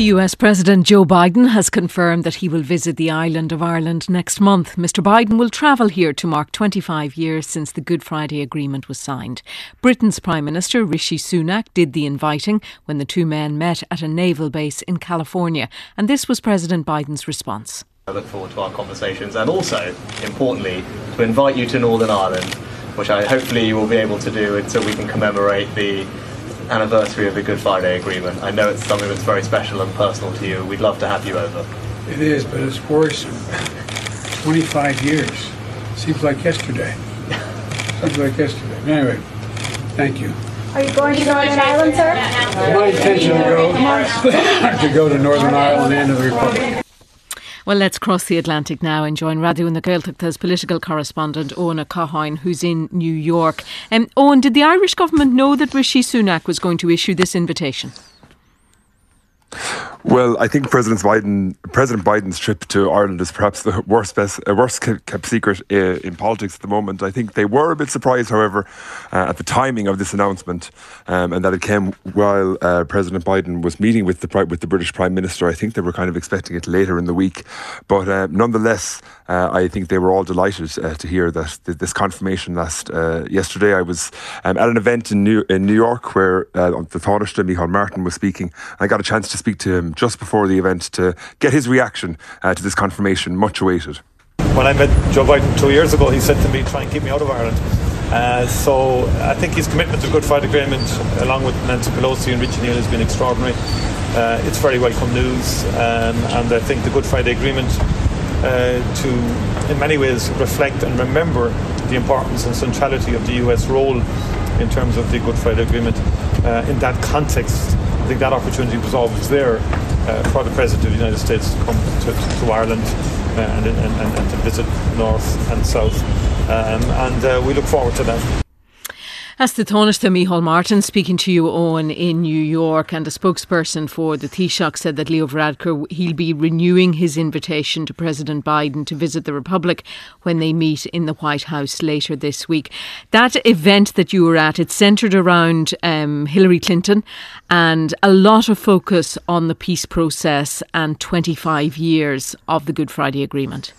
The US President Joe Biden has confirmed that he will visit the island of Ireland next month. Mr. Biden will travel here to mark 25 years since the Good Friday Agreement was signed. Britain's Prime Minister Rishi Sunak did the inviting when the two men met at a naval base in California, and this was President Biden's response. I look forward to our conversations and also, importantly, to invite you to Northern Ireland, which I hopefully you will be able to do so we can commemorate the anniversary of the Good Friday Agreement. I know it's something that's very special and personal to you. We'd love to have you over. It is, but it's worse. 25 years. Seems like yesterday. Seems like yesterday. Anyway, thank you. Are you going to Northern Ireland, sir? My intention to go to go to Northern Ireland and the Republic. Well, let's cross the Atlantic now and join Radio na Gaeltachta's political correspondent, Owen O'Cahain, who's in New York. Um, Owen, did the Irish government know that Rishi Sunak was going to issue this invitation? Well, I think President Biden, President Biden's trip to Ireland is perhaps the worst, best, uh, worst kept secret uh, in politics at the moment. I think they were a bit surprised, however, uh, at the timing of this announcement, um, and that it came while uh, President Biden was meeting with the with the British Prime Minister. I think they were kind of expecting it later in the week, but uh, nonetheless, uh, I think they were all delighted to hear that this confirmation last yesterday. I was um, at an event in New in New York where the Taoiseach Micheál Martin was speaking. I got a chance to speak to him just before the event to get his reaction uh, to this confirmation, much awaited. When I met Joe Biden two years ago, he said to me, try and keep me out of Ireland. Uh, so I think his commitment to the Good Friday Agreement, along with Nancy Pelosi and Richard Neal, has been extraordinary. Uh, it's very welcome news, um, and I think the Good Friday Agreement uh, to, in many ways, reflect and remember the importance and centrality of the US role in terms of the Good Friday Agreement. Uh, in that context, think that opportunity was always there uh, for the President of the United States to come to, to, Ireland uh, and, and, and, and, to visit North and South. Um, and uh, we look forward to that. That's the Taoiseach Micheál Martin speaking to you, Owen, in New York. And a spokesperson for the Taoiseach said that Leo Varadkar, he'll be renewing his invitation to President Biden to visit the Republic when they meet in the White House later this week. That event that you were at, it centred around um, Hillary Clinton and a lot of focus on the peace process and 25 years of the Good Friday Agreement.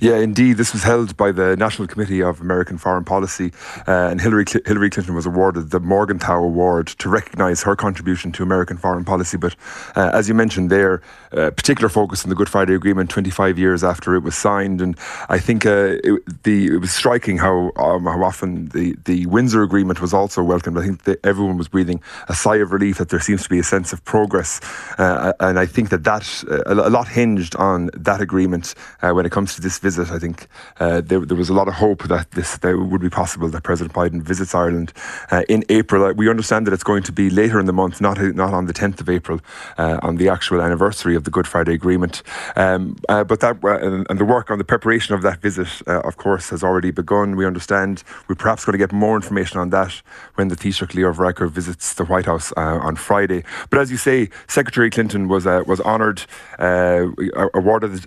Yeah, indeed. This was held by the National Committee of American Foreign Policy, uh, and Hillary, Cl- Hillary Clinton was awarded the Morgenthau Award to recognise her contribution to American foreign policy. But uh, as you mentioned, there, uh, particular focus on the Good Friday Agreement 25 years after it was signed. And I think uh, it, the, it was striking how, um, how often the, the Windsor Agreement was also welcomed. I think that everyone was breathing a sigh of relief that there seems to be a sense of progress. Uh, and I think that, that uh, a lot hinged on that agreement when it comes to this visit, I think uh, there, there, was a lot of hope that this that would be possible that President Biden visits Ireland uh, in April. Uh, we understand that it's going to be later in the month, not not on the 10th of April, uh, on the actual anniversary of the Good Friday Agreement. Um, uh, but that and, and, the work on the preparation of that visit, of course, has already begun. We understand we're perhaps going to get more information on that when the Taoiseach Leo Varadkar visits the White House on Friday. But as you say, Secretary Clinton was was honoured, awarded,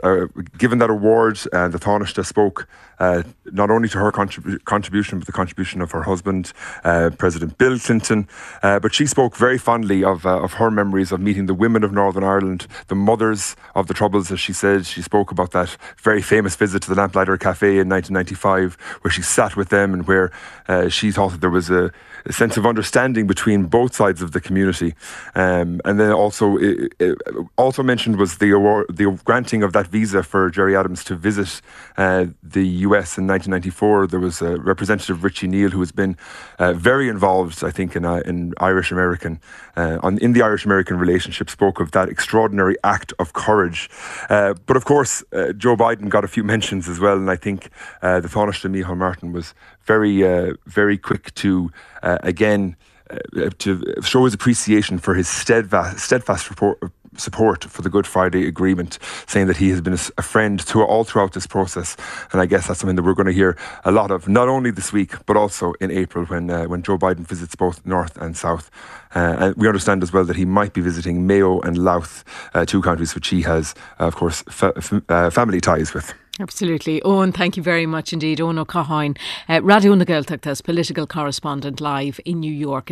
given that award uh, the Taoiseach spoke uh, not only to her contrib- contribution, but the contribution of her husband, uh, President Bill Clinton. Uh, but she spoke very fondly of, uh, of her memories of meeting the women of Northern Ireland, the mothers of the Troubles, as she said. She spoke about that very famous visit to the Lamplighter Cafe in 1995, where she sat with them and where uh, she thought that there was a, a, sense of understanding between both sides of the community. Um, and then also, it, it also mentioned was the award, the granting of that visa for Gerry Adams to visit uh, the US in 1994, there was a Representative Richie Neal who has been uh, very involved, I think, in, uh, in Irish American, uh, on, in the Irish American relationship, spoke of that extraordinary act of courage. Uh, but of course, uh, Joe Biden got a few mentions as well, and I think the Taoiseach Micheál Martin was very, very quick to, again, to show his appreciation for his steadfast, steadfast report, support for the Good Friday Agreement, saying that he has been a, friend to all throughout this process. And I guess that's something that we're going to hear a lot of, not only this week, but also in April when, uh, when Joe Biden visits both North and South. Uh, and we understand as well that he might be visiting Mayo and Louth, uh, two countries which he has, uh, of course, fa- f- uh, family ties with. Absolutely. Owen, thank you very much indeed. Owen O'Cahain, uh, Radio na Gaeltachta's political correspondent live in New York.